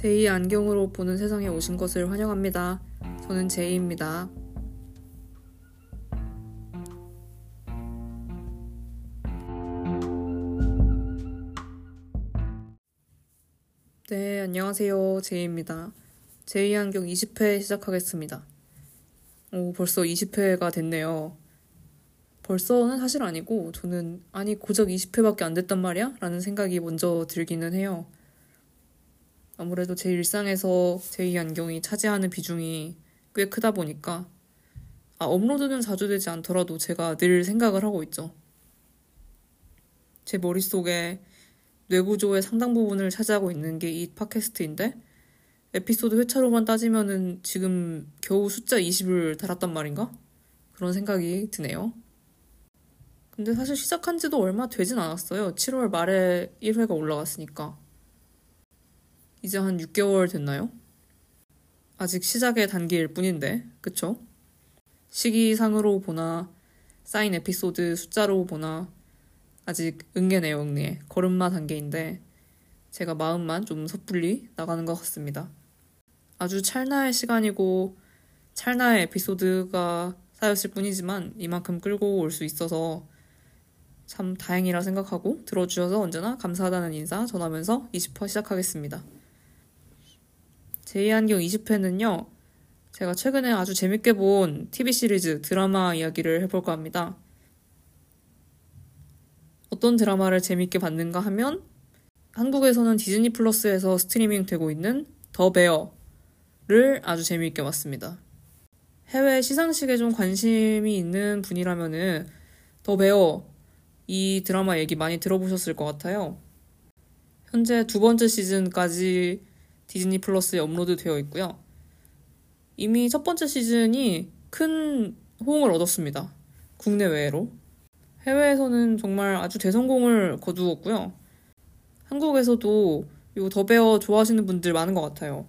제2 안경으로 보는 세상에 오신 것을 환영합니다. 저는 제이입니다. 네, 안녕하세요. 제이입니다. 제2 안경 20회 시작하겠습니다. 오, 벌써 20회가 됐네요. 벌써는 사실 아니고, 저는, 아니, 고작 20회밖에 안 됐단 말이야? 라는 생각이 먼저 들기는 해요. 아무래도 제 일상에서 제2 안경이 차지하는 비중이 꽤 크다 보니까 아, 업로드는 자주 되지 않더라도 제가 늘 생각을 하고 있죠. 제 머릿속에 뇌구조의 상당 부분을 차지하고 있는 게 이 팟캐스트인데 에피소드 회차로만 따지면은 지금 겨우 숫자 20을 달았단 말인가? 그런 생각이 드네요. 근데 사실 시작한 지도 얼마 되진 않았어요. 7월 말에 1회가 올라갔으니까. 이제 한 6개월 됐나요? 아직 시작의 단계일 뿐인데, 그쵸? 시기상으로 보나, 쌓인 에피소드 숫자로 보나, 아직 응계네요, 응애. 걸음마 단계인데, 제가 마음만 좀 섣불리 나가는 것 같습니다. 아주 찰나의 시간이고, 찰나의 에피소드가 쌓였을 뿐이지만, 이만큼 끌고 올 수 있어서 참 다행이라 생각하고, 들어주셔서 언제나 감사하다는 인사 전하면서 20화 시작하겠습니다. 제2안경 20회는요, 제가 최근에 아주 재밌게 본 TV 시리즈 드라마 이야기를 해볼까 합니다. 어떤 드라마를 재밌게 봤는가 하면, 한국에서는 디즈니 플러스에서 스트리밍 되고 있는 더 베어를 아주 재미있게 봤습니다. 해외 시상식에 좀 관심이 있는 분이라면은 더 베어 이 드라마 얘기 많이 들어보셨을 것 같아요. 현재 두 번째 시즌까지 디즈니 플러스에 업로드 되어 있고요. 이미 첫 번째 시즌이 큰 호응을 얻었습니다. 국내외로. 해외에서는 정말 아주 대성공을 거두었고요. 한국에서도 이 더베어 좋아하시는 분들 많은 것 같아요.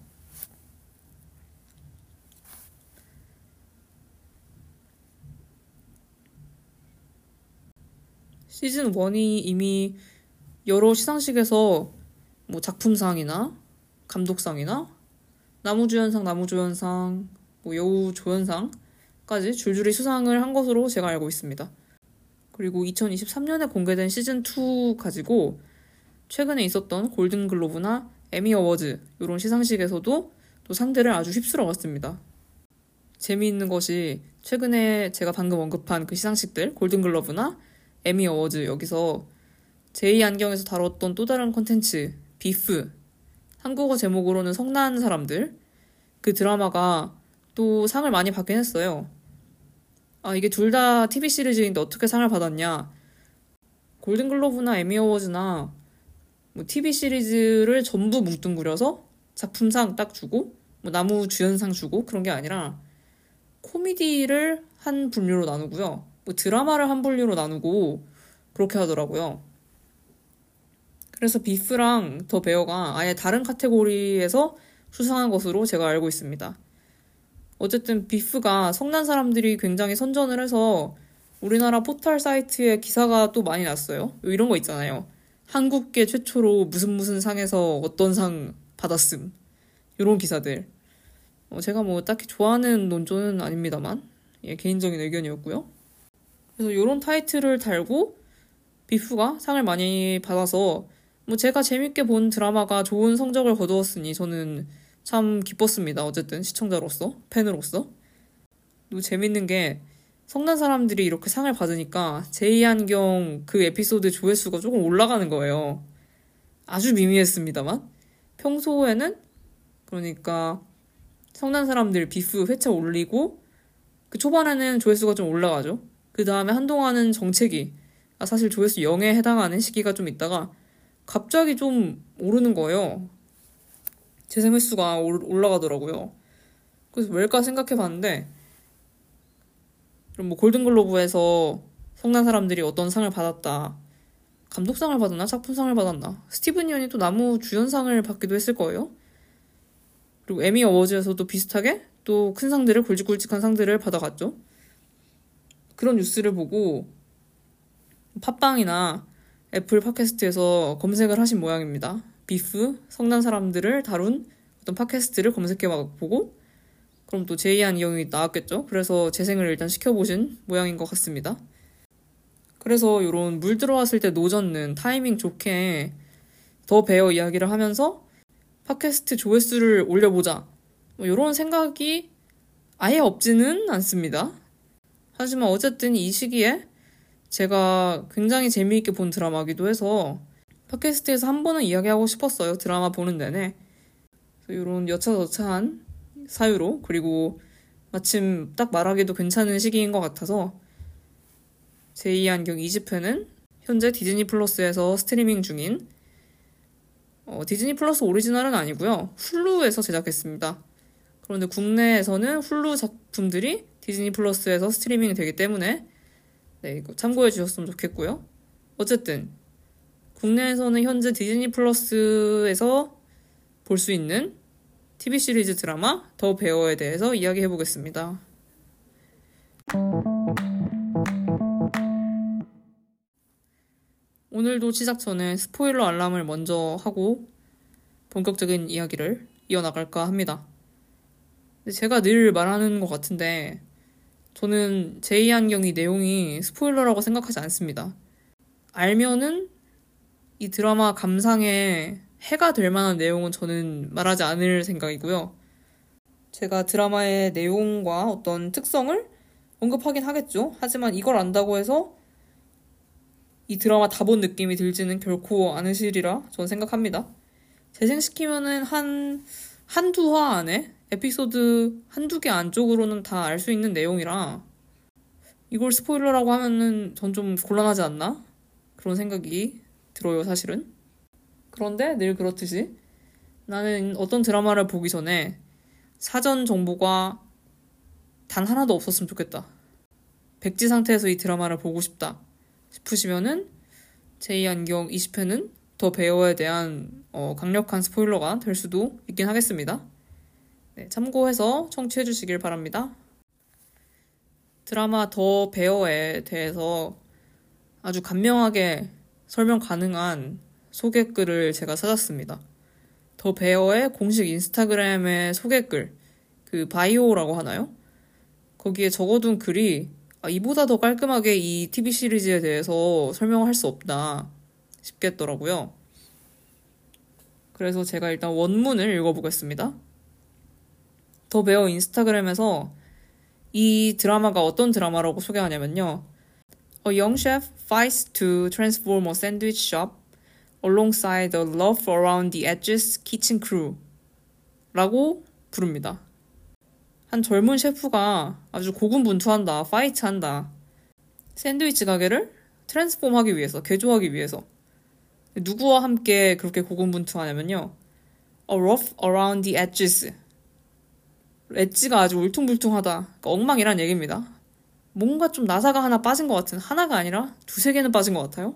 시즌 1이 이미 여러 시상식에서 뭐 작품상이나 감독상이나 나무주연상, 나무조연상, 뭐 여우조연상까지 줄줄이 수상을 한 것으로 제가 알고 있습니다. 그리고 2023년에 공개된 시즌2 가지고 최근에 있었던 골든글로브나 에미 어워즈 이런 시상식에서도 또 상대를 아주 휩쓸어 갔습니다. 재미있는 것이 최근에 제가 방금 언급한 그 시상식들 골든글러브나 에미 어워즈 여기서 제2 안경에서 다뤘던 또 다른 컨텐츠 비프 한국어 제목으로는 성난 사람들 그 드라마가 또 상을 많이 받긴 했어요. 아 이게 둘 다 TV 시리즈인데 어떻게 상을 받았냐? 골든글로브나 에미 어워즈나 뭐 TV 시리즈를 전부 뭉뚱그려서 작품상 딱 주고 뭐 나무 주연상 주고 그런 게 아니라 코미디를 한 분류로 나누고요. 뭐 드라마를 한 분류로 나누고 그렇게 하더라고요. 그래서 비프랑 더 베어가 아예 다른 카테고리에서 수상한 것으로 제가 알고 있습니다. 어쨌든 비프가 성난 사람들이 굉장히 선전을 해서 우리나라 포털 사이트에 기사가 또 많이 났어요. 이런 거 있잖아요. 한국계 최초로 무슨 무슨 상에서 어떤 상 받았음. 이런 기사들. 어, 제가 뭐 딱히 좋아하는 논조는 아닙니다만, 예, 개인적인 의견이었고요. 그래서 이런 타이틀을 달고 비프가 상을 많이 받아서 뭐 제가 재밌게 본 드라마가 좋은 성적을 거두었으니 저는 참 기뻤습니다. 어쨌든 시청자로서, 팬으로서. 또 재밌는 게 성난 사람들이 이렇게 상을 받으니까 제2안경 그 에피소드 조회수가 조금 올라가는 거예요. 아주 미미했습니다만. 평소에는 그러니까 성난 사람들 비프 회차 올리고 그 초반에는 조회수가 좀 올라가죠. 그 다음에 한동안은 정체기. 아, 사실 조회수 0에 해당하는 시기가 좀 있다가 갑자기 좀 오르는 거예요. 재생 횟수가 올라가더라고요. 그래서 왜일까 생각해 봤는데, 뭐 골든글로브에서 성난 사람들이 어떤 상을 받았다. 감독상을 받았나? 작품상을 받았나? 스티븐 연이 또 남우 주연상을 받기도 했을 거예요. 그리고 Emmy Awards에서도 비슷하게 또 큰 상들을 굵직굵직한 상들을 받아갔죠. 그런 뉴스를 보고 팟빵이나 Apple Podcast에서 검색을 하신 모양입니다. Beef, 성난 사람들을 다룬 어떤 팟캐스트를 검색해 보고 그럼 또 제이한 이형이 나왔겠죠. 그래서 재생을 일단 시켜보신 모양인 것 같습니다. 그래서 이런 물 들어왔을 때 노젓는 타이밍 좋게 더 배어 이야기를 하면서 팟캐스트 조회수를 올려보자. 뭐 이런 생각이 아예 없지는 않습니다. 하지만 어쨌든 이 시기에 제가 굉장히 재미있게 본 드라마기도 해서 팟캐스트에서 한 번은 이야기하고 싶었어요. 드라마 보는 내내. 이런 여차저차한 사유로 그리고 마침 딱 말하기도 괜찮은 시기인 것 같아서 제2 안경 2집회는 현재 Disney Plus에서 스트리밍 중인 어, Disney Plus 오리지널은 아니고요. Hulu에서 제작했습니다. 그런데 국내에서는 Hulu 작품들이 Disney Plus에서 스트리밍이 되기 때문에 네, 이거 참고해 주셨으면 좋겠고요. 어쨌든 국내에서는 현재 디즈니 플러스에서 볼 수 있는 TV 시리즈 드라마 더 베어에 대해서 이야기해 보겠습니다. 오늘도 시작 전에 스포일러 알람을 먼저 하고 본격적인 이야기를 이어나갈까 합니다. 제가 늘 말하는 것 같은데 저는 제2안경이 내용이 스포일러라고 생각하지 않습니다. 알면은 이 드라마 감상에 해가 될 만한 내용은 저는 말하지 않을 생각이고요. 제가 드라마의 내용과 어떤 특성을 언급하긴 하겠죠. 하지만 이걸 안다고 해서 이 드라마 다 본 느낌이 들지는 결코 않으시리라 저는 생각합니다. 재생시키면은 한, 한두 화 안에 에피소드 한두 개 안쪽으로는 다 알 수 있는 내용이라 이걸 스포일러라고 하면은 전 좀 곤란하지 않나? 그런 생각이 들어요, 사실은. 그런데 늘 그렇듯이 나는 어떤 드라마를 보기 전에 사전 정보가 단 하나도 없었으면 좋겠다. 백지 상태에서 이 드라마를 보고 싶다 싶으시면은 제2안경 20회는 더 베어에 대한 어, 강력한 스포일러가 될 수도 있긴 하겠습니다. 네, 참고해서 청취해 주시길 바랍니다. 드라마 더 베어에 대해서 아주 간명하게 설명 가능한 소개글을 제가 찾았습니다. 더 베어의 공식 인스타그램의 소개글, 그 바이오라고 하나요? 거기에 적어둔 글이 아, 이보다 더 깔끔하게 이 TV 시리즈에 대해서 설명할 수 없다 싶겠더라고요. 그래서 제가 일단 원문을 읽어보겠습니다. 더 베어 인스타그램에서 이 드라마가 어떤 드라마라고 소개하냐면요. A young chef fights to transform a sandwich shop alongside the love around the edges kitchen crew 라고 부릅니다. 한 젊은 셰프가 아주 고군분투한다, 파이트한다. 샌드위치 가게를 트랜스폼하기 위해서, 개조하기 위해서. 누구와 함께 그렇게 고군분투하냐면요. A rough around the edges. 엣지가 아주 울퉁불퉁하다. 그러니까 엉망이란 얘기입니다. 뭔가 좀 나사가 하나 빠진 것 같은, 하나가 아니라 두세 개는 빠진 것 같아요.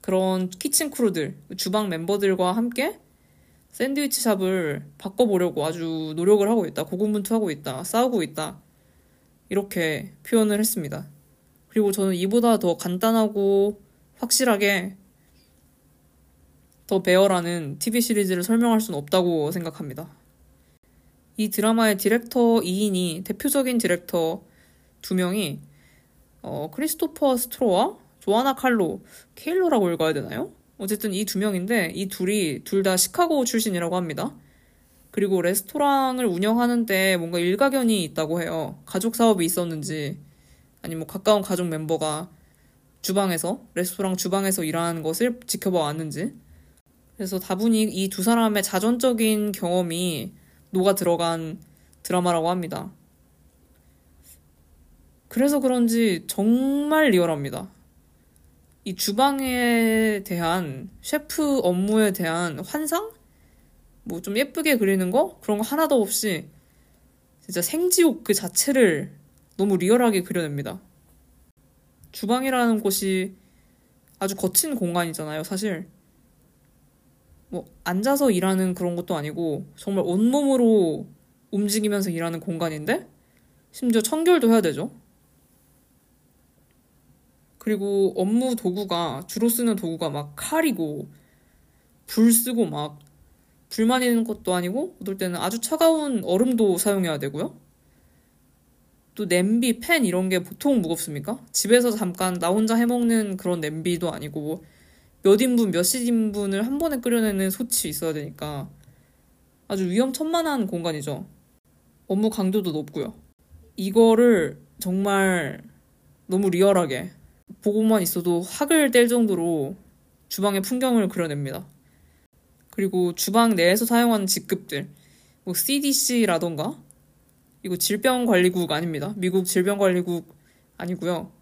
그런 키친 크루들, 주방 멤버들과 함께 샌드위치 샵을 바꿔보려고 아주 노력을 하고 있다. 고군분투하고 있다. 싸우고 있다. 이렇게 표현을 했습니다. 그리고 저는 이보다 더 간단하고 확실하게 The Bear라는 TV 시리즈를 설명할 수는 없다고 생각합니다. 이 드라마의 디렉터 2인이 대표적인 디렉터 두 명이 어, 크리스토퍼 스트로와 조아나 칼로, 케일로라고 읽어야 되나요? 어쨌든 이 두 명인데 이 둘이 둘 다 시카고 출신이라고 합니다. 그리고 레스토랑을 운영하는데 뭔가 일가견이 있다고 해요. 가족 사업이 있었는지 아니 뭐 가까운 가족 멤버가 주방에서 레스토랑 주방에서 일하는 것을 지켜봐 왔는지 그래서 다분히 이 두 사람의 자전적인 경험이 녹아 들어간 드라마라고 합니다. 그래서 그런지 정말 리얼합니다. 이 주방에 대한 셰프 업무에 대한 환상? 뭐 좀 예쁘게 그리는 거? 그런 거 하나도 없이 진짜 생지옥 그 자체를 너무 리얼하게 그려냅니다. 주방이라는 곳이 아주 거친 공간이잖아요, 사실. 뭐, 앉아서 일하는 그런 것도 아니고, 정말 온몸으로 움직이면서 일하는 공간인데, 심지어 청결도 해야 되죠. 그리고 업무 도구가 주로 쓰는 도구가 막 칼이고 불 쓰고 막 불만 있는 것도 아니고 어떨 때는 아주 차가운 얼음도 사용해야 되고요. 또 냄비, 팬 이런 게 보통 무겁습니까? 집에서 잠깐 나 혼자 해먹는 그런 냄비도 아니고 몇 인분, 몇십 인분을 한 번에 끓여내는 소치 있어야 되니까 아주 위험천만한 공간이죠. 업무 강도도 높고요. 이거를 정말 너무 리얼하게 보고만 있어도 학을 뗄 정도로 주방의 풍경을 그려냅니다. 그리고 주방 내에서 사용하는 직급들, 뭐 CDC라던가, 이거 질병관리국 아닙니다. 미국 질병관리국 아니고요.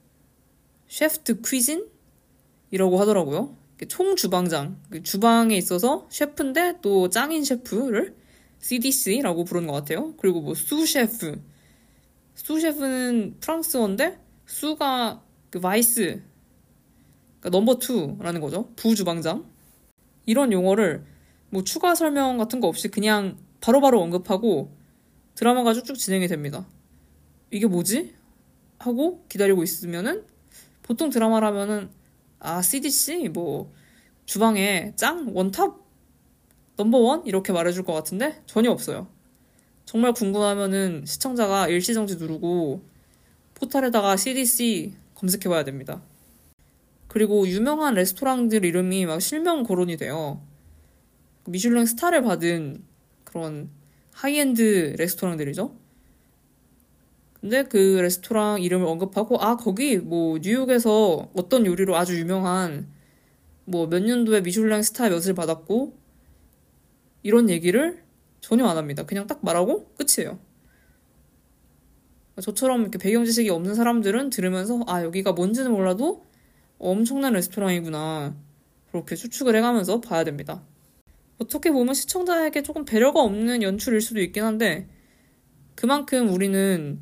셰프트 퀴진 이라고 하더라고요. 총 주방장, 그 주방에 있어서 셰프인데 또 짱인 셰프를 CDC라고 부르는 것 같아요. 그리고 뭐 수셰프, Sous chef는 프랑스어인데 sous가 그 vice, 그러니까 number two라는 거죠. 부주방장. 이런 용어를 뭐 추가 설명 같은 거 없이 그냥 바로바로 바로 언급하고 드라마가 쭉쭉 진행이 됩니다. 이게 뭐지? 하고 기다리고 있으면은 보통 드라마라면은 아 CDC 뭐 주방에 짱 one top number one 이렇게 말해줄 것 같은데 전혀 없어요. 정말 궁금하면은 시청자가 일시정지 누르고 포탈에다가 CDC 검색해봐야 됩니다. 그리고 유명한 레스토랑들 이름이 막 실명 거론이 돼요. 미슐랭 스타를 받은 그런 하이엔드 레스토랑들이죠. 근데 그 레스토랑 이름을 언급하고 아 거기 뭐 뉴욕에서 어떤 요리로 아주 유명한 뭐 몇 년도에 미슐랭 스타 몇을 받았고 이런 얘기를 전혀 안 합니다. 그냥 딱 말하고 끝이에요. 저처럼 이렇게 배경 지식이 없는 사람들은 들으면서 아 여기가 뭔지는 몰라도 엄청난 레스토랑이구나 그렇게 추측을 해가면서 봐야 됩니다. 어떻게 보면 시청자에게 조금 배려가 없는 연출일 수도 있긴 한데 그만큼 우리는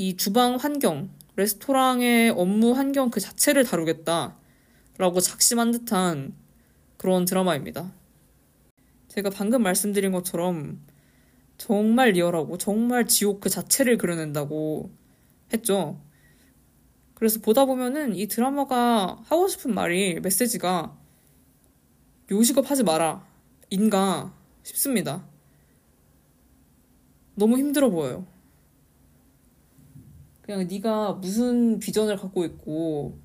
이 주방 환경, 레스토랑의 업무 환경 그 자체를 다루겠다라고 작심한 듯한 그런 드라마입니다. 제가 방금 말씀드린 것처럼 정말 리얼하고 정말 지옥 그 자체를 그려낸다고 했죠. 그래서 보다 보면은 이 드라마가 하고 싶은 말이 메시지가 요식업 하지 마라. 인가 싶습니다. 너무 힘들어 보여요. 그냥 네가 무슨 비전을 갖고 있고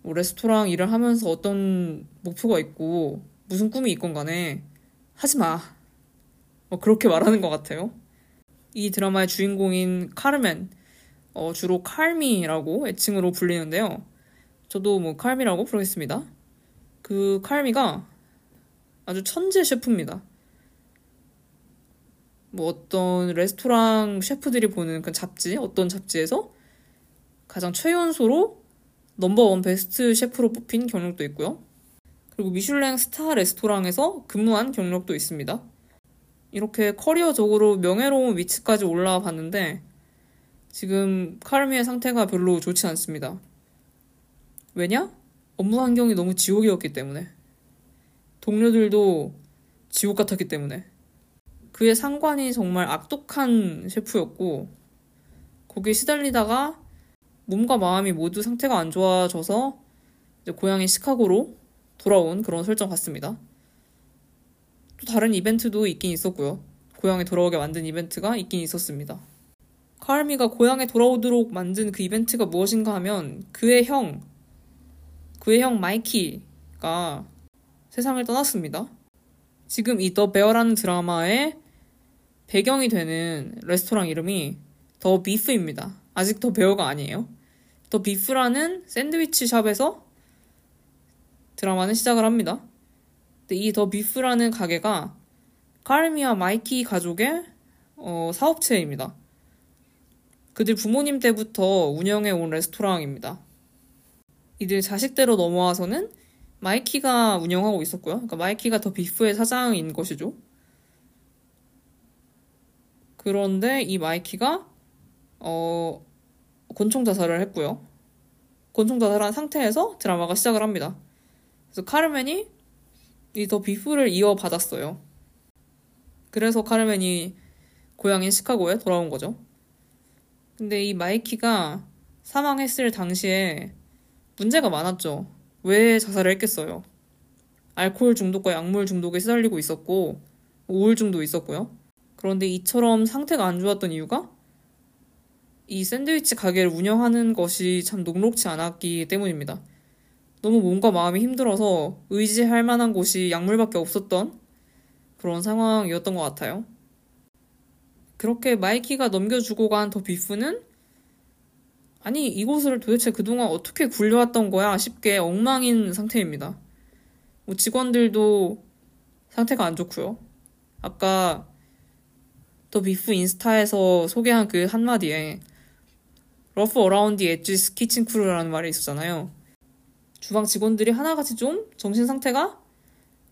뭐 레스토랑 일을 하면서 어떤 목표가 있고 무슨 꿈이 있건 간에 하지 마. 뭐 그렇게 말하는 것 같아요. 이 드라마의 주인공인 카르멘, 어, 주로 칼미라고 애칭으로 불리는데요. 저도 뭐 칼미라고 부르겠습니다. 그 칼미가 아주 천재 셰프입니다. 뭐 어떤 레스토랑 셰프들이 보는 그 잡지, 어떤 잡지에서 가장 최연소로 넘버원 베스트 셰프로 뽑힌 경력도 있고요. 그리고 미슐랭 스타 레스토랑에서 근무한 경력도 있습니다. 이렇게 커리어적으로 명예로운 위치까지 올라와 봤는데 지금 카르미의 상태가 별로 좋지 않습니다. 왜냐? 업무 환경이 너무 지옥이었기 때문에. 동료들도 지옥 같았기 때문에 그의 상관이 정말 악독한 셰프였고 거기에 시달리다가 몸과 마음이 모두 상태가 안 좋아져서 고향인 시카고로 돌아온 그런 설정 같습니다. 또 다른 이벤트도 있긴 있었고요. 고향에 돌아오게 만든 이벤트가 있긴 있었습니다. 카알미가 고향에 돌아오도록 만든 그 이벤트가 무엇인가 하면 그의 형, 그의 형 마이키가 세상을 떠났습니다. 지금 이 더 베어라는 드라마의 배경이 되는 레스토랑 이름이 The Beef입니다. 아직 The Bear가 아니에요. The Beef라는 샌드위치 shop에서 드라마는 시작을 합니다. 이 The Beef라는 가게가 카르미와 마이키 가족의 어, 사업체입니다. 그들 부모님 때부터 운영해 온 레스토랑입니다. 이들 자식대로 넘어와서는 마이키가 운영하고 있었고요. 그러니까 마이키가 The Beef의 사장인 것이죠. 그런데 이 마이키가 어, 권총 자살을 했고요. 권총 자살한 상태에서 드라마가 시작을 합니다. 그래서 카르멘이 이 The Beef를 이어받았어요. 그래서 카르멘이 고향인 시카고에 돌아온 거죠. 근데 이 마이키가 사망했을 당시에 문제가 많았죠. 왜 자살을 했겠어요? 알코올 중독과 약물 중독에 시달리고 있었고 우울증도 있었고요. 그런데 이처럼 상태가 안 좋았던 이유가 이 샌드위치 가게를 운영하는 것이 참 녹록치 않았기 때문입니다. 너무 몸과 마음이 힘들어서 의지할 만한 곳이 약물밖에 없었던 그런 상황이었던 것 같아요. 그렇게 마이키가 넘겨주고 간 더 비프는 아니 이곳을 도대체 그동안 어떻게 굴려왔던 거야 싶게 엉망인 상태입니다. 뭐 직원들도 상태가 안 좋고요. 아까 The Beef 인스타에서 소개한 그 한마디에 rough around edges kitchen crew라는 말이 있었잖아요. 주방 직원들이 하나같이 좀 정신 상태가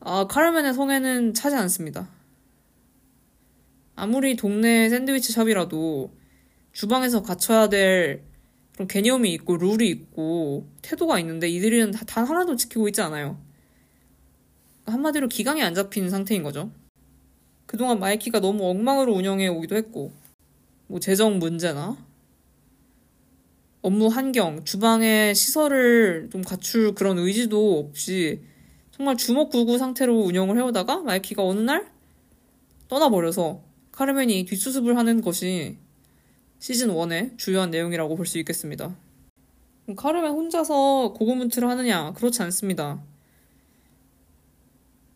아, 카르멘의 성에는 차지 않습니다. 아무리 동네 샌드위치 shop이라도 주방에서 갖춰야 될 그런 개념이 있고 룰이 있고 태도가 있는데 이들은 단 하나도 지키고 있지 않아요. 한마디로 기강이 안 잡힌 상태인 거죠. 그동안 마이키가 너무 엉망으로 운영해 오기도 했고, 뭐 재정 문제나 업무 환경, 주방의 시설을 좀 갖출 그런 의지도 없이 정말 주먹구구 상태로 운영을 해오다가 마이키가 어느 날 떠나버려서 카르멘이 뒷수습을 하는 것이 시즌 1의 주요한 내용이라고 볼 수 있겠습니다. 카르멘 혼자서 고군분투를 하느냐? 그렇지 않습니다.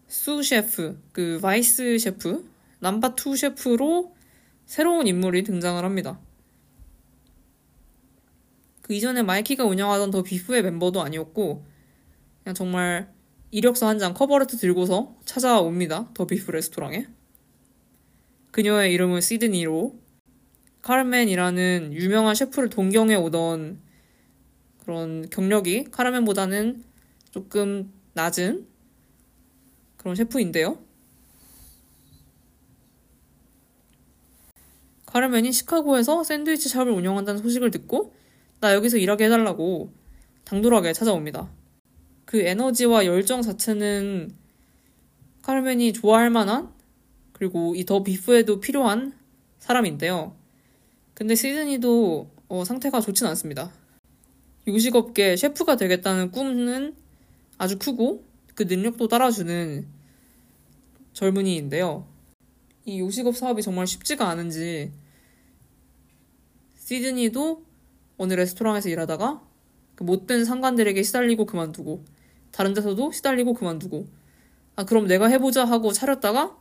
Sous chef, 그 vice chef, number two chef로 새로운 인물이 등장을 합니다. 그 이전에 마이키가 운영하던 The Beef의 멤버도 아니었고, 그냥 정말 이력서 한 장 cover letter 들고서 찾아옵니다. The Beef 레스토랑에. 그녀의 이름은 시드니로 카르멘이라는 유명한 셰프를 동경해 오던 그런 경력이 카르멘보다는 조금 낮은 그런 셰프인데요. 카르멘이 시카고에서 샌드위치 샵을 운영한다는 소식을 듣고 나 여기서 일하게 해달라고 당돌하게 찾아옵니다. 그 에너지와 열정 자체는 카르멘이 좋아할 만한 그리고 이 더 비프에도 필요한 사람인데요. 근데 시드니도 어, 상태가 좋진 않습니다. 요식업계 셰프가 되겠다는 꿈은 아주 크고 그 능력도 따라주는 젊은이인데요. 이 요식업 사업이 정말 쉽지가 않은지 시드니도 어느 레스토랑에서 일하다가 그 못된 상관들에게 시달리고 그만두고 다른 데서도 시달리고 그만두고 아 그럼 내가 해보자 하고 차렸다가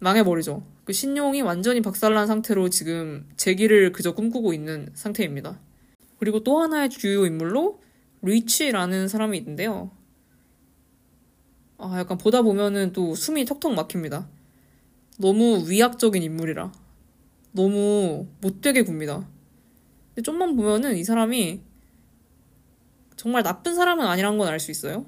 망해버리죠. 그 신용이 완전히 박살난 상태로 지금 재기를 그저 꿈꾸고 있는 상태입니다. 그리고 또 하나의 주요 인물로 리치라는 사람이 있는데요. 아, 약간 보다 보면은 또 숨이 턱턱 막힙니다. 너무 위약적인 인물이라. 너무 못되게 굽니다. 근데 좀만 보면은 이 사람이 정말 나쁜 사람은 아니란 건 알 수 있어요.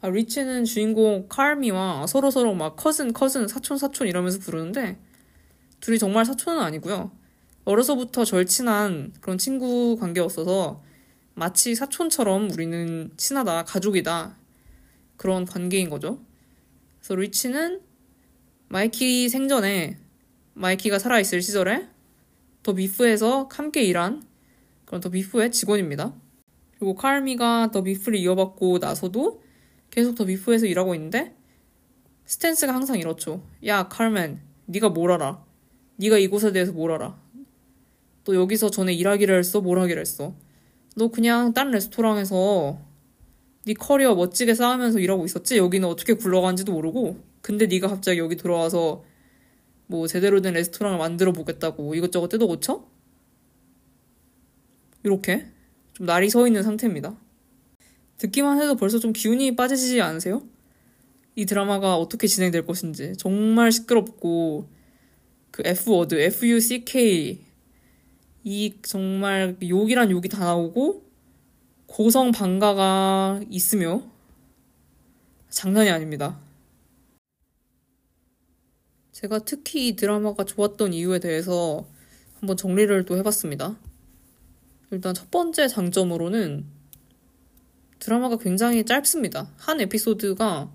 아, 리치는 주인공 칼미와 서로서로 막 cousin, cousin, 사촌, 사촌 이러면서 부르는데 둘이 정말 사촌은 아니고요. 어려서부터 절친한 그런 친구 관계였어서 마치 사촌처럼 우리는 친하다, 가족이다. 그런 관계인 거죠. 그래서 리치는 마이키 생전에 마이키가 살아있을 시절에 The Beef에서 함께 일한 그런 The Beef의 직원입니다. 그리고 칼미가 The Beef를 이어받고 나서도 계속 The Beef에서 일하고 있는데 stance가 항상 이렇죠. 야 칼맨, 네가 뭘 알아? 네가 이곳에 대해서 뭘 알아? 너 여기서 전에 일하기를 했어? 뭘 하기를 했어? 너 그냥 딴 레스토랑에서 네 커리어 멋지게 쌓으면서 일하고 있었지? 여기는 어떻게 굴러간지도 모르고 근데 네가 갑자기 여기 들어와서 뭐 제대로 된 레스토랑을 만들어 보겠다고 이것저것 뜯어 고쳐? 이렇게 좀 날이 서 있는 상태입니다. 듣기만 해도 벌써 좀 기운이 빠지지 않으세요? 이 드라마가 어떻게 진행될 것인지 정말 시끄럽고 그 F워드, F-U-C-K 이 정말 욕이란 욕이 다 나오고 고성 방가가 있으며 장난이 아닙니다. 제가 특히 이 드라마가 좋았던 이유에 대해서 한번 정리를 또 해봤습니다. 일단 첫 번째 장점으로는 드라마가 굉장히 짧습니다. 한 에피소드가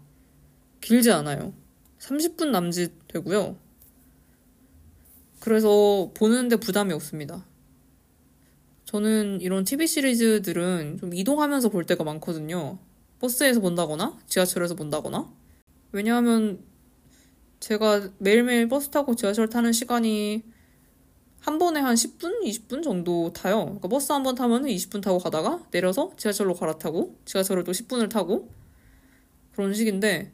길지 않아요. 30분 남짓 되고요. 그래서 보는데 부담이 없습니다. 저는 이런 TV 시리즈들은 좀 이동하면서 볼 때가 많거든요. 버스에서 본다거나 지하철에서 본다거나 왜냐하면 제가 매일매일 버스 타고 지하철 타는 시간이 한 번에 한 10분, 20분 정도 타요. 그러니까 버스 한 번 타면 20분 타고 가다가 내려서 지하철로 갈아타고 지하철을 또 10분을 타고 그런 식인데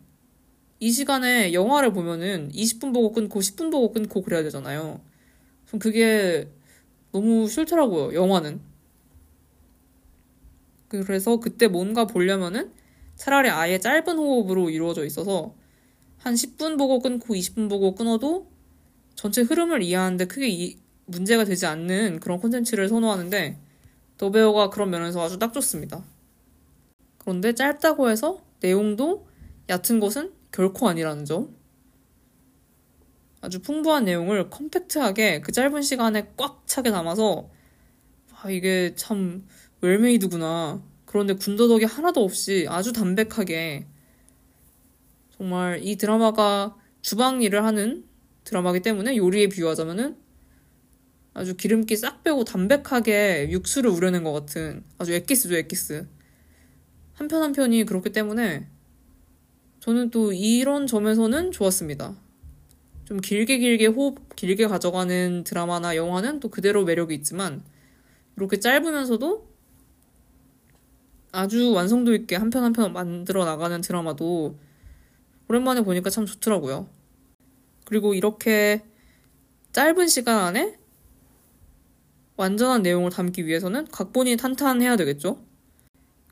이 시간에 영화를 보면은 20분 보고 끊고 10분 보고 끊고 그래야 되잖아요. 전 그게 너무 싫더라고요, 영화는. 그래서 그때 뭔가 보려면은 차라리 아예 짧은 호흡으로 이루어져 있어서 한 10분 보고 끊고 20분 보고 끊어도 전체 흐름을 이해하는데 크게 이, 문제가 되지 않는 그런 콘텐츠를 선호하는데 더베어가 그런 면에서 아주 딱 좋습니다. 그런데 짧다고 해서 내용도 얕은 것은 결코 아니라는 점. 아주 풍부한 내용을 컴팩트하게 그 짧은 시간에 꽉 차게 담아서 아, 이게 참 웰메이드구나. 그런데 군더더기 하나도 없이 아주 담백하게 정말 이 드라마가 주방 일을 하는 드라마기 때문에 요리에 비유하자면은 아주 기름기 싹 빼고 담백하게 육수를 우려낸 것 같은 아주 엑기스죠, 엑기스. 한 편 한 편이 그렇기 때문에 저는 또 이런 점에서는 좋았습니다. 좀 길게 길게 호흡 길게 가져가는 드라마나 영화는 또 그대로 매력이 있지만 이렇게 짧으면서도 아주 완성도 있게 한 편 한 편 만들어 나가는 드라마도 오랜만에 보니까 참 좋더라고요. 그리고 이렇게 짧은 시간 안에 완전한 내용을 담기 위해서는 각본이 탄탄해야 되겠죠?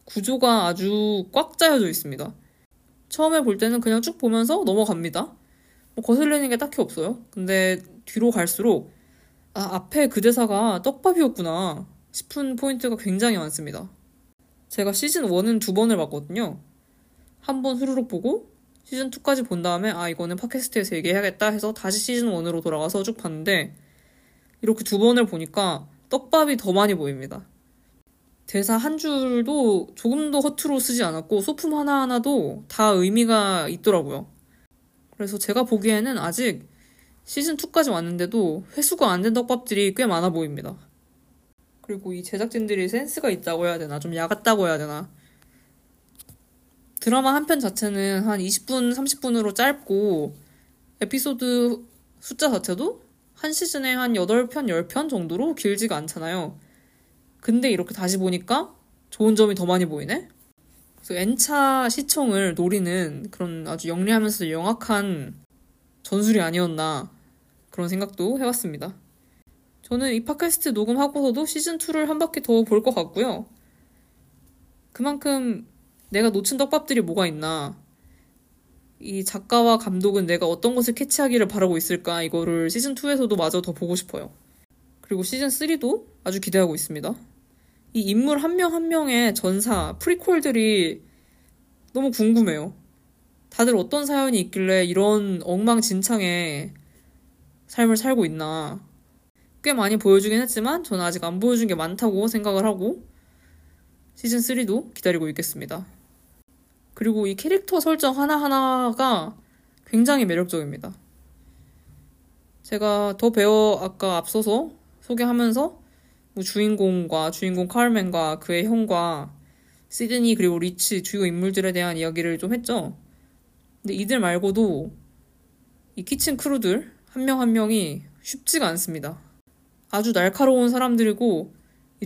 구조가 아주 꽉 짜여져 있습니다. 처음에 볼 때는 그냥 쭉 보면서 넘어갑니다. 뭐 거슬리는 게 딱히 없어요. 근데 뒤로 갈수록 아, 앞에 그 대사가 떡밥이었구나 싶은 포인트가 굉장히 많습니다. 제가 시즌 1은 두 번을 봤거든요. 한 번 후루룩 보고 시즌 2까지 본 다음에 아 이거는 팟캐스트에서 얘기해야겠다 해서 다시 시즌 1으로 돌아가서 쭉 봤는데 이렇게 두 번을 보니까 떡밥이 더 많이 보입니다. 대사 한 줄도 조금도 허투루 쓰지 않았고 소품 하나하나도 다 의미가 있더라고요. 그래서 제가 보기에는 아직 시즌2까지 왔는데도 회수가 안 된 떡밥들이 꽤 많아 보입니다. 그리고 이 제작진들이 센스가 있다고 해야 되나, 좀 야같다고 해야 되나. 드라마 한 편 자체는 한 20분, 30분으로 짧고, 에피소드 숫자 자체도 한 시즌에 한 8편, 10편 정도로 길지가 않잖아요. 근데 이렇게 다시 보니까 좋은 점이 더 많이 보이네? N차 시청을 노리는 그런 아주 영리하면서 영악한 전술이 아니었나 그런 생각도 해봤습니다. 저는 이 팟캐스트 녹음하고서도 시즌2를 한 바퀴 더 볼 것 같고요. 그만큼 내가 놓친 떡밥들이 뭐가 있나 이 작가와 감독은 내가 어떤 것을 캐치하기를 바라고 있을까 이거를 시즌2에서도 마저 더 보고 싶어요. 그리고 시즌3도 아주 기대하고 있습니다. 이 인물 한 명한 한 명의 전사, 프리퀄들이 너무 궁금해요. 다들 어떤 사연이 있길래 이런 엉망진창의 삶을 살고 있나. 꽤 많이 보여주긴 했지만 저는 아직 안 보여준 게 많다고 생각을 하고 시즌3도 기다리고 있겠습니다. 그리고 이 캐릭터 설정 하나하나가 굉장히 매력적입니다. 제가 더 배워 아까 앞서서 소개하면서 뭐 주인공과 주인공 카르멘과 그의 형과 시드니 그리고 리치 주요 인물들에 대한 이야기를 좀 했죠. 근데 이들 말고도 이 kitchen crew들 한 명한 한 명이 쉽지가 않습니다. 아주 날카로운 사람들이고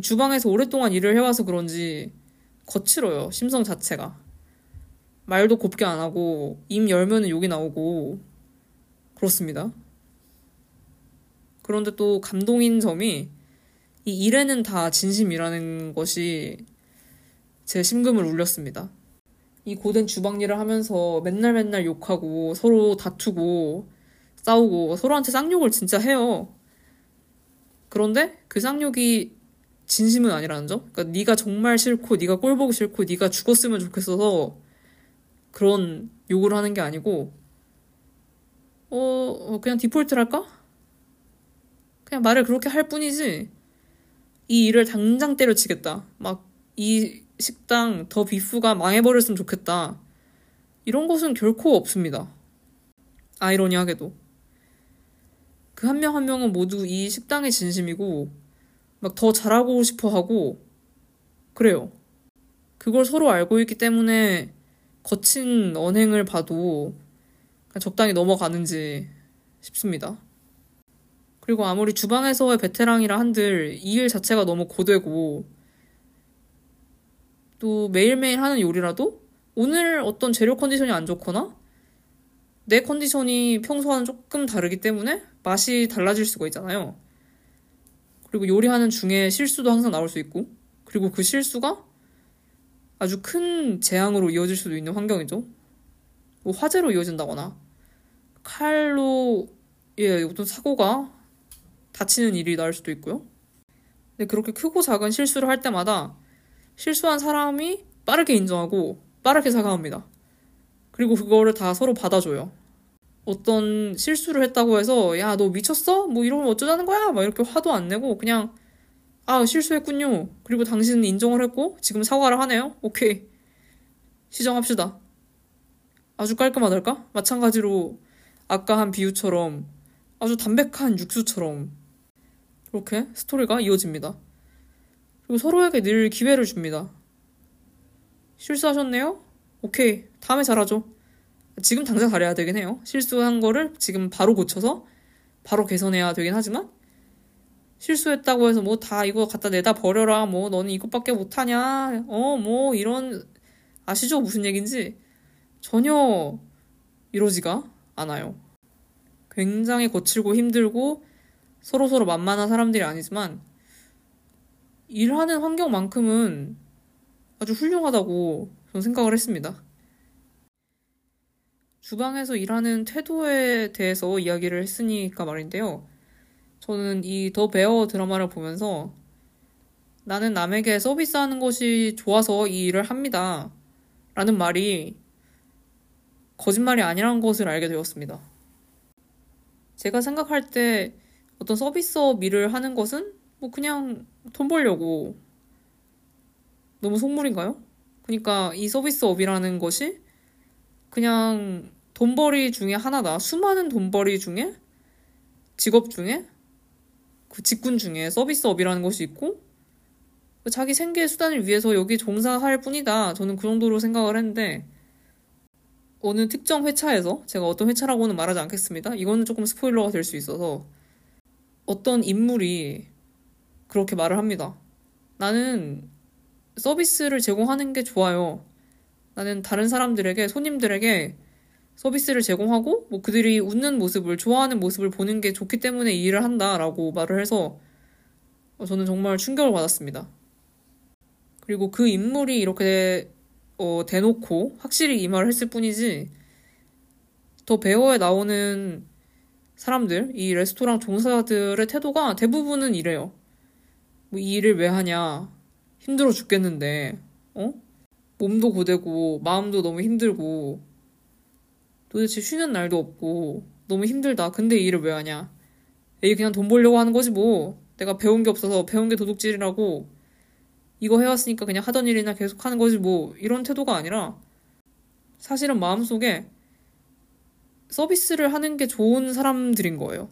주방에서 오랫동안 일을 해와서 그런지 거칠어요. 심성 자체가. 말도 곱게 안 하고 입 열면은 욕이 나오고 그렇습니다. 그런데 또 감동인 점이 이 일에는 다 진심이라는 것이 제 심금을 울렸습니다. 이 고된 주방 일을 하면서 맨날 맨날 욕하고 서로 다투고 싸우고 서로한테 쌍욕을 진짜 해요. 그런데 그 쌍욕이 진심은 아니라는 점. 그러니까 네가 정말 싫고 네가 꼴 보기 싫고 네가 죽었으면 좋겠어서 그런 욕을 하는 게 아니고 어, 어 그냥 디폴트랄까? 그냥 말을 그렇게 할 뿐이지 이 일을 당장 때려치겠다. 막 이 식당 더 비프가 망해버렸으면 좋겠다. 이런 것은 결코 없습니다. 아이러니하게도. 그 한명한 명은 모두 이 식당의 진심이고, 막 더 잘하고 싶어 하고, 그래요. 그걸 서로 알고 있기 때문에 거친 언행을 봐도 적당히 넘어가는지 싶습니다. 그리고 아무리 주방에서의 베테랑이라 한들 이 일 자체가 너무 고되고 또 매일매일 하는 요리라도 오늘 어떤 재료 컨디션이 안 좋거나 내 컨디션이 평소와는 조금 다르기 때문에 맛이 달라질 수가 있잖아요. 그리고 요리하는 중에 실수도 항상 나올 수 있고 그리고 그 실수가 아주 큰 재앙으로 이어질 수도 있는 환경이죠. 뭐 화재로 이어진다거나 칼로 예, 어떤 사고가 다치는 일이 날 수도 있고요. 근데 그렇게 크고 작은 실수를 할 때마다 실수한 사람이 빠르게 인정하고 빠르게 사과합니다. 그리고 그거를 다 서로 받아줘요. 어떤 실수를 했다고 해서 야 너 미쳤어? 뭐 이러면 어쩌자는 거야? 막 이렇게 화도 안 내고 그냥 아 실수했군요. 그리고 당신은 인정을 했고 지금 사과를 하네요. 오케이 시정합시다. 아주 깔끔하달까? 마찬가지로 아까 한 비유처럼 아주 담백한 육수처럼 그렇게 스토리가 이어집니다. 그리고 서로에게 늘 기회를 줍니다. 실수하셨네요? 오케이. 다음에 잘하죠. 지금 당장 잘해야 되긴 해요. 실수한 거를 지금 바로 고쳐서 바로 개선해야 되긴 하지만 실수했다고 해서 뭐 다 이거 갖다 내다 버려라. 뭐 너는 이것밖에 못하냐. 어, 뭐 이런 아시죠? 무슨 얘기인지 전혀 이러지가 않아요. 굉장히 거칠고 힘들고 서로서로 만만한 사람들이 아니지만 일하는 환경만큼은 아주 훌륭하다고 저는 생각을 했습니다. 주방에서 일하는 태도에 대해서 이야기를 했으니까 말인데요. 저는 이 더 베어 드라마를 보면서 나는 남에게 서비스하는 것이 좋아서 이 일을 합니다. 라는 말이 거짓말이 아니라는 것을 알게 되었습니다. 제가 생각할 때 어떤 서비스업 일을 하는 것은 뭐 그냥 돈 벌려고 너무 속물인가요? 그러니까 이 서비스업이라는 것이 그냥 돈벌이 중에 하나다. 수많은 돈벌이 중에 직업 중에 그 직군 중에 서비스업이라는 것이 있고 자기 생계 수단을 위해서 여기 종사할 뿐이다. 저는 그 정도로 생각을 했는데 어느 특정 회차에서 제가 어떤 회차라고는 말하지 않겠습니다. 이거는 조금 스포일러가 될 수 있어서 어떤 인물이 그렇게 말을 합니다. 나는 서비스를 제공하는 게 좋아요. 나는 다른 사람들에게, 손님들에게 서비스를 제공하고, 뭐 그들이 웃는 모습을, 좋아하는 모습을 보는 게 좋기 때문에 이 일을 한다라고 말을 해서 저는 정말 충격을 받았습니다. 그리고 그 인물이 이렇게 어, 대놓고 확실히 이 말을 했을 뿐이지, 더 배어에 나오는 사람들, 이 레스토랑 종사자들의 태도가 대부분은 이래요. 뭐 이 일을 왜 하냐? 힘들어 죽겠는데, 어? 몸도 고되고, 마음도 너무 힘들고, 도대체 쉬는 날도 없고, 너무 힘들다. 근데 이 일을 왜 하냐? 에이, 그냥 돈 벌려고 하는 거지 뭐. 내가 배운 게 없어서 배운 게 도둑질이라고. 이거 해왔으니까 그냥 하던 일이나 계속 하는 거지 뭐. 이런 태도가 아니라, 사실은 마음속에 서비스를 하는 게 좋은 사람들인 거예요.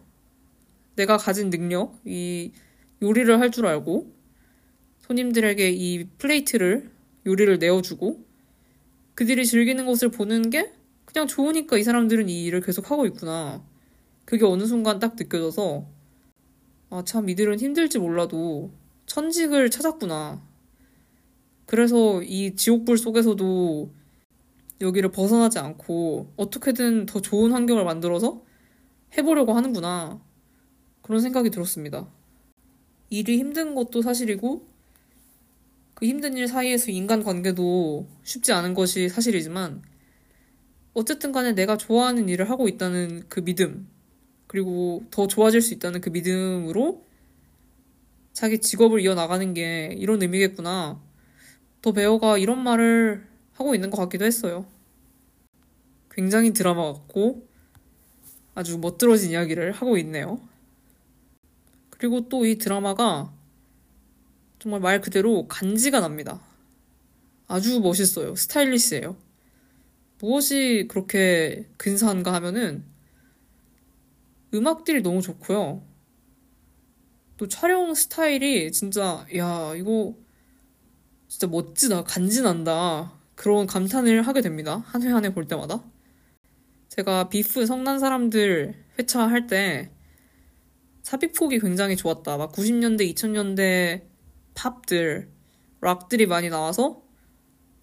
내가 가진 능력, 이 요리를 할 줄 알고, 손님들에게 이 플레이트를, 요리를 내어주고, 그들이 즐기는 것을 보는 게 그냥 좋으니까 이 사람들은 이 일을 계속 하고 있구나. 그게 어느 순간 딱 느껴져서, 아, 참, 이들은 힘들지 몰라도 천직을 찾았구나. 그래서 이 지옥불 속에서도 여기를 벗어나지 않고 어떻게든 더 좋은 환경을 만들어서 해보려고 하는구나. 그런 생각이 들었습니다. 일이 힘든 것도 사실이고, 그 힘든 일 사이에서 인간 관계도 쉽지 않은 것이 사실이지만, 어쨌든 간에 내가 좋아하는 일을 하고 있다는 그 믿음, 그리고 더 좋아질 수 있다는 그 믿음으로 자기 직업을 이어나가는 게 이런 의미겠구나. 더 배우가 이런 말을 하고 있는 것 같기도 했어요. 굉장히 드라마 같고 아주 멋들어진 이야기를 하고 있네요. 그리고 또 이 드라마가 정말 말 그대로 간지가 납니다. 아주 멋있어요. 스타일리시해요. 무엇이 그렇게 근사한가 하면은 음악들이 너무 좋고요. 또 촬영 스타일이 진짜 야 이거 진짜 멋지다, 간지난다. 그런 감탄을 하게 됩니다. 한 회 한 회 볼 때마다. 제가 Beef 성난 사람들 회차 할 때 삽입곡이 굉장히 좋았다. 막 90년대, 2000년대 팝들, 락들이 많이 나와서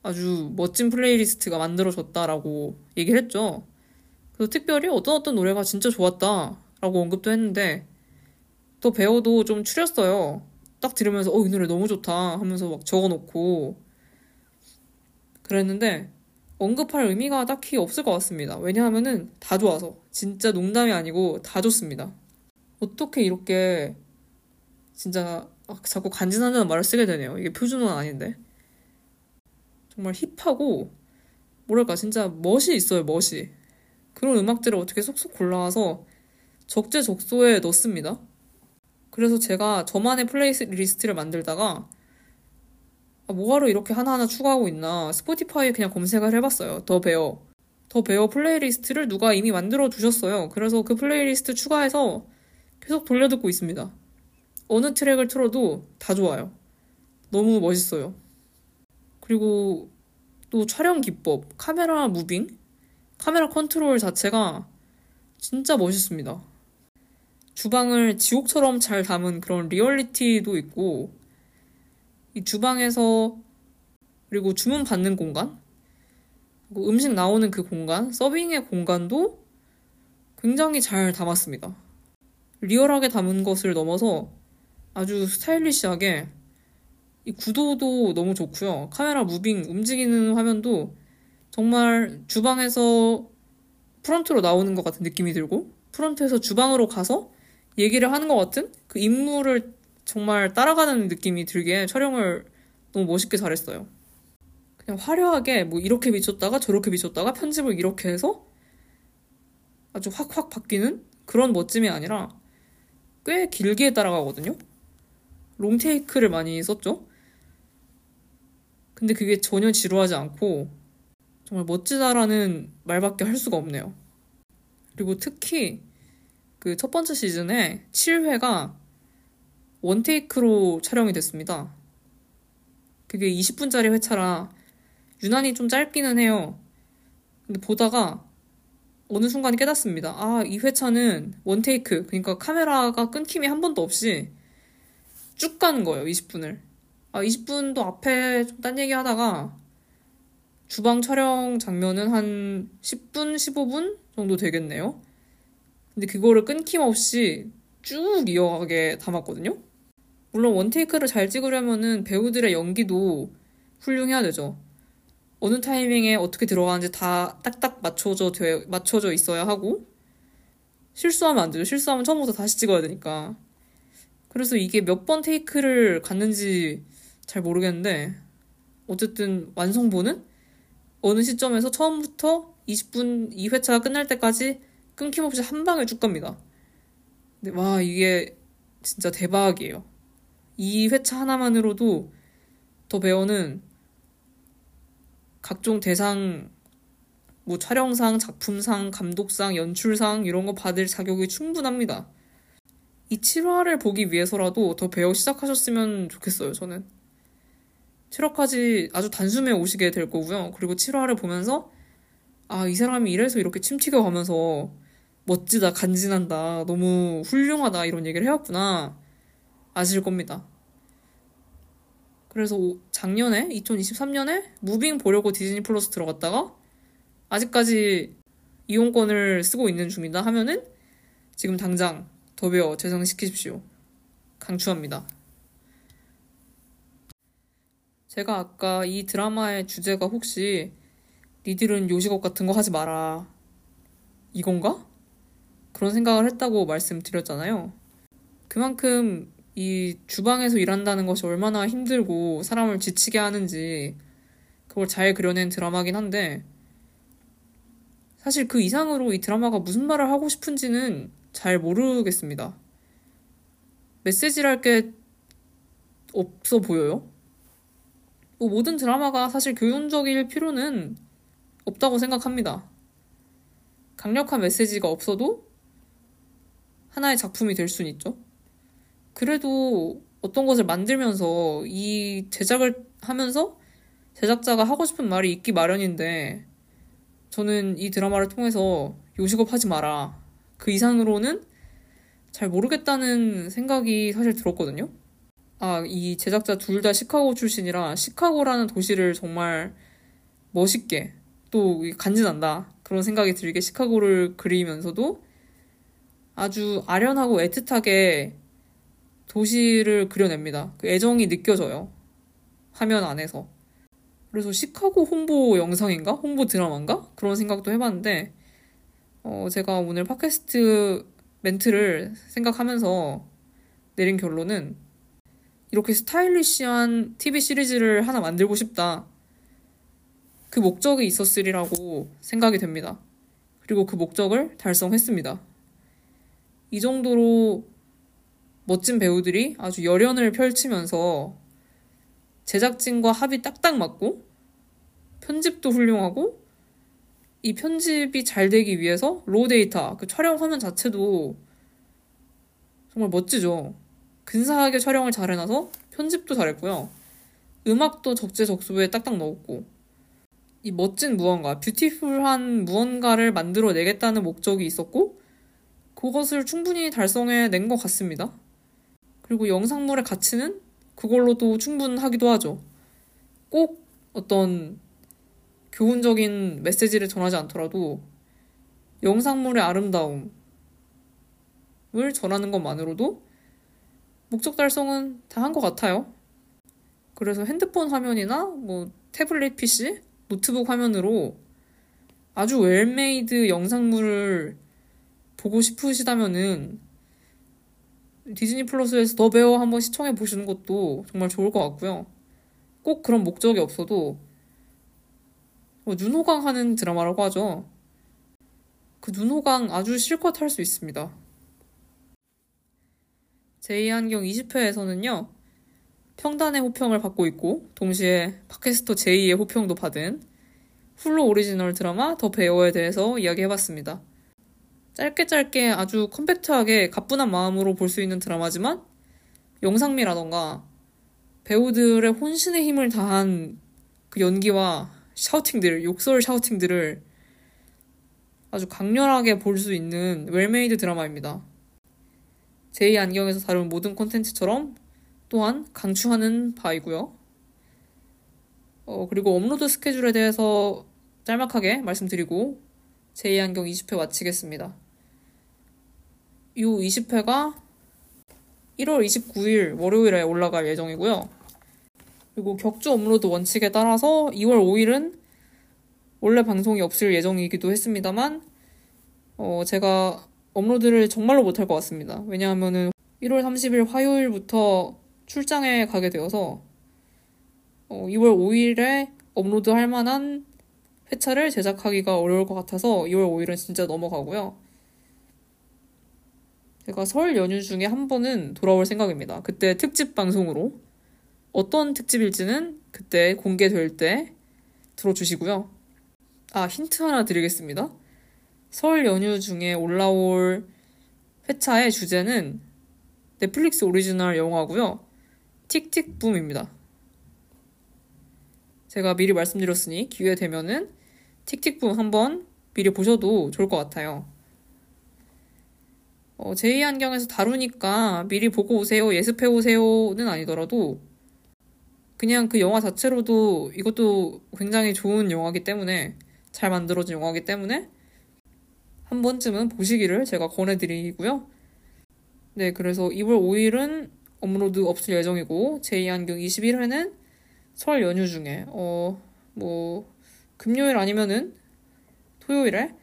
아주 멋진 playlist가 만들어졌다라고 얘기를 했죠. 그래서 특별히 어떤 어떤 노래가 진짜 좋았다라고 언급도 했는데 또 배워도 좀 추렸어요. 딱 들으면서 어, 이 노래 너무 좋다 하면서 막 적어놓고 그랬는데 언급할 의미가 딱히 없을 것 같습니다. 왜냐하면은 다 좋아서 진짜 농담이 아니고 다 좋습니다. 어떻게 이렇게 진짜 아, 자꾸 간지난다는 말을 쓰게 되네요. 이게 표준어는 아닌데 정말 hip하고 뭐랄까 진짜 멋이 있어요. 멋이 그런 음악들을 어떻게 쏙쏙 골라와서 적재적소에 넣습니다. 그래서 제가 저만의 playlist를 만들다가 아, 뭐하러 이렇게 하나하나 추가하고 있나 Spotify에 그냥 검색을 해봤어요. The Bear. The Bear playlist를 누가 이미 만들어 두셨어요. 그래서 그 플레이리스트 추가해서 계속 돌려듣고 있습니다. 어느 트랙을 틀어도 다 좋아요. 너무 멋있어요. 그리고 또 촬영 기법, 카메라 moving, 카메라 컨트롤 자체가 진짜 멋있습니다. 주방을 지옥처럼 잘 담은 그런 리얼리티도 있고, 이 주방에서, 그리고 주문 받는 공간, 그리고 음식 나오는 그 공간, 서빙의 공간도 굉장히 잘 담았습니다. 리얼하게 담은 것을 넘어서 아주 stylish하게 이 구도도 너무 좋고요. 카메라 moving, 움직이는 화면도 정말 주방에서 프런트로 나오는 것 같은 느낌이 들고 프런트에서 주방으로 가서 얘기를 하는 것 같은 그 인물을 정말 따라가는 느낌이 들게 촬영을 너무 멋있게 잘했어요. 그냥 화려하게 뭐 이렇게 비쳤다가 저렇게 비쳤다가 편집을 이렇게 해서 아주 확확 바뀌는 그런 멋짐이 아니라 꽤 길게 따라가거든요. 롱테이크를 많이 썼죠. 근데 그게 전혀 지루하지 않고 정말 멋지다라는 말밖에 할 수가 없네요. 그리고 특히 그 첫 번째 시즌에 7회가 원테이크로 촬영이 됐습니다. 그게 20분짜리 회차라 유난히 좀 짧기는 해요. 근데 보다가 어느 순간 깨닫습니다. 아, 이 회차는 원테이크, 그러니까 카메라가 끊김이 한 번도 없이 쭉 가는 거예요, 20분을. 아, 20분도 앞에 좀 딴 얘기 하다가 주방 촬영 장면은 한 10분, 15분 정도 되겠네요. 근데 그거를 끊김없이 쭉 이어가게 담았거든요. 물론 원테이크를 잘 찍으려면은 배우들의 연기도 훌륭해야 되죠. 어느 타이밍에 어떻게 들어가는지 다 딱딱 맞춰져 되, 맞춰져 있어야 하고 실수하면 안 되죠. 실수하면 처음부터 다시 찍어야 되니까. 그래서 이게 몇 번 테이크를 갔는지 잘 모르겠는데 어쨌든 완성본은 어느 시점에서 처음부터 20분 2회차가 끝날 때까지 끊김없이 한 방에 쭉 갑니다. 근데 와, 이게 진짜 대박이에요. 이 회차 하나만으로도 더 배우는 각종 대상, 뭐 촬영상, 작품상, 감독상, 연출상 이런 거 받을 자격이 충분합니다. 이 7화를 보기 위해서라도 더 배워 시작하셨으면 좋겠어요, 저는. 7화까지 아주 단숨에 오시게 될 거고요. 그리고 7화를 보면서 아, 이 사람이 이래서 이렇게 침 튀겨 가면서 멋지다, 간지난다, 너무 훌륭하다 이런 얘기를 해왔구나 아실 겁니다. 그래서 작년에 2023년에 무빙 보려고 디즈니 플러스 들어갔다가 아직까지 이용권을 쓰고 있는 중이다 하면은 지금 당장 더베어 재생시키십시오. 강추합니다. 제가 아까 이 드라마의 주제가 혹시 니들은 요식업 같은 거 하지 마라 이건가? 그런 생각을 했다고 말씀드렸잖아요. 그만큼 이 주방에서 일한다는 것이 얼마나 힘들고 사람을 지치게 하는지 그걸 잘 그려낸 드라마긴 한데 사실 그 이상으로 이 드라마가 무슨 말을 하고 싶은지는 잘 모르겠습니다. 메시지랄 게 없어 보여요. 뭐 모든 드라마가 사실 교훈적일 필요는 없다고 생각합니다. 강력한 메시지가 없어도 하나의 작품이 될 수는 있죠. 그래도 어떤 것을 만들면서 이 제작을 하면서 제작자가 하고 싶은 말이 있기 마련인데 저는 이 드라마를 통해서 요식업 하지 마라. 그 이상으로는 잘 모르겠다는 생각이 사실 들었거든요. 아, 이 제작자 둘 다 시카고 출신이라 시카고라는 도시를 정말 멋있게 또 간지난다. 그런 생각이 들게 시카고를 그리면서도 아주 아련하고 애틋하게 도시를 그려냅니다. 그 애정이 느껴져요. 화면 안에서. 그래서 시카고 홍보 영상인가? 홍보 드라마인가? 그런 생각도 해봤는데, 어, 제가 오늘 팟캐스트 멘트를 생각하면서 내린 결론은 이렇게 스타일리시한 TV 시리즈를 하나 만들고 싶다. 그 목적이 있었으리라고 생각이 됩니다. 그리고 그 목적을 달성했습니다. 이 정도로 멋진 배우들이 아주 열연을 펼치면서 제작진과 합이 딱딱 맞고 편집도 훌륭하고 이 편집이 잘 되기 위해서 raw data, 그 촬영 화면 자체도 정말 멋지죠. 근사하게 촬영을 잘 해놔서 편집도 잘했고요. 음악도 적재적소에 딱딱 넣었고 이 멋진 무언가, beautiful한 무언가를 만들어내겠다는 목적이 있었고 그것을 충분히 달성해 낸 것 같습니다. 그리고 영상물의 가치는 그걸로도 충분하기도 하죠. 꼭 어떤 교훈적인 메시지를 전하지 않더라도 영상물의 아름다움을 전하는 것만으로도 목적 달성은 다 한 것 같아요. 그래서 핸드폰 화면이나 뭐 태블릿 PC, 노트북 화면으로 아주 well-made 영상물을 보고 싶으시다면은 Disney Plus에서 The Bear 한번 시청해 보시는 것도 정말 좋을 것 같고요. 꼭 그런 목적이 없어도 뭐 눈호강 하는 드라마라고 하죠. 그 눈호강 아주 실컷 할 수 있습니다. 제2안경 20회에서는요, 평단의 호평을 받고 있고, 동시에 podcaster 제2의 호평도 받은 Hulu 오리지널 드라마 The Bear에 대해서 이야기해봤습니다. 짧게 짧게 아주 compact하게 가뿐한 마음으로 볼 수 있는 드라마지만, 영상미라던가 배우들의 혼신의 힘을 다한 그 연기와 shouting들, 욕설 shouting들을 아주 강렬하게 볼 수 있는 well-made 드라마입니다. 제2 안경에서 다룬 모든 콘텐츠처럼 또한 강추하는 바이고요. 어, 그리고 업로드 스케줄에 대해서 짤막하게 말씀드리고 제2 안경 20회 마치겠습니다. 이 20회가 1월 29일 월요일에 올라갈 예정이고요. 그리고 격주 업로드 원칙에 따라서 2월 5일은 원래 방송이 없을 예정이기도 했습니다만, 어, 제가 업로드를 정말로 못할 것 같습니다. 왜냐하면은 1월 30일 화요일부터 출장에 가게 되어서, 어, 2월 5일에 업로드 할 만한 회차를 제작하기가 어려울 것 같아서 2월 5일은 진짜 넘어가고요. 제가 설 연휴 중에 한 번은 돌아올 생각입니다. 그때 특집 방송으로 어떤 특집일지는 그때 공개될 때 들어주시고요. 아, 힌트 하나 드리겠습니다. 설 연휴 중에 올라올 회차의 주제는 넷플릭스 오리지널 영화고요. 틱틱붐입니다. 제가 미리 말씀드렸으니 기회 되면은 틱틱붐 한번 미리 보셔도 좋을 것 같아요. 어, 제2안경에서 다루니까 미리 보고 오세요, 예습해 오세요는 아니더라도 그냥 그 영화 자체로도 이것도 굉장히 좋은 영화기 때문에 잘 만들어진 영화기 때문에 한 번쯤은 보시기를 제가 권해드리고요. 네, 그래서 2월 5일은 업로드 없을 예정이고 제2안경 21회는 설 연휴 중에 어 뭐 금요일 아니면은 토요일에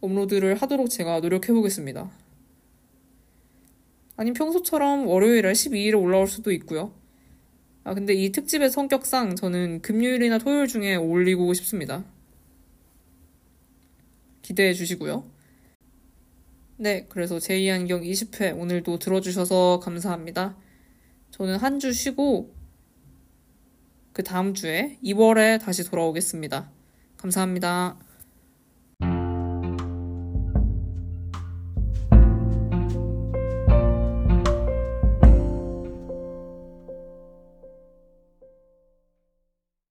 업로드를 하도록 제가 노력해 보겠습니다. 아니면 평소처럼 월요일에 12일에 올라올 수도 있고요. 아, 근데 이 특집의 성격상 저는 금요일이나 토요일 중에 올리고 싶습니다. 기대해 주시고요. 네, 그래서 제2안경 20회 오늘도 들어주셔서 감사합니다. 저는 한 주 쉬고 그 다음 주에 2월에 다시 돌아오겠습니다. 감사합니다.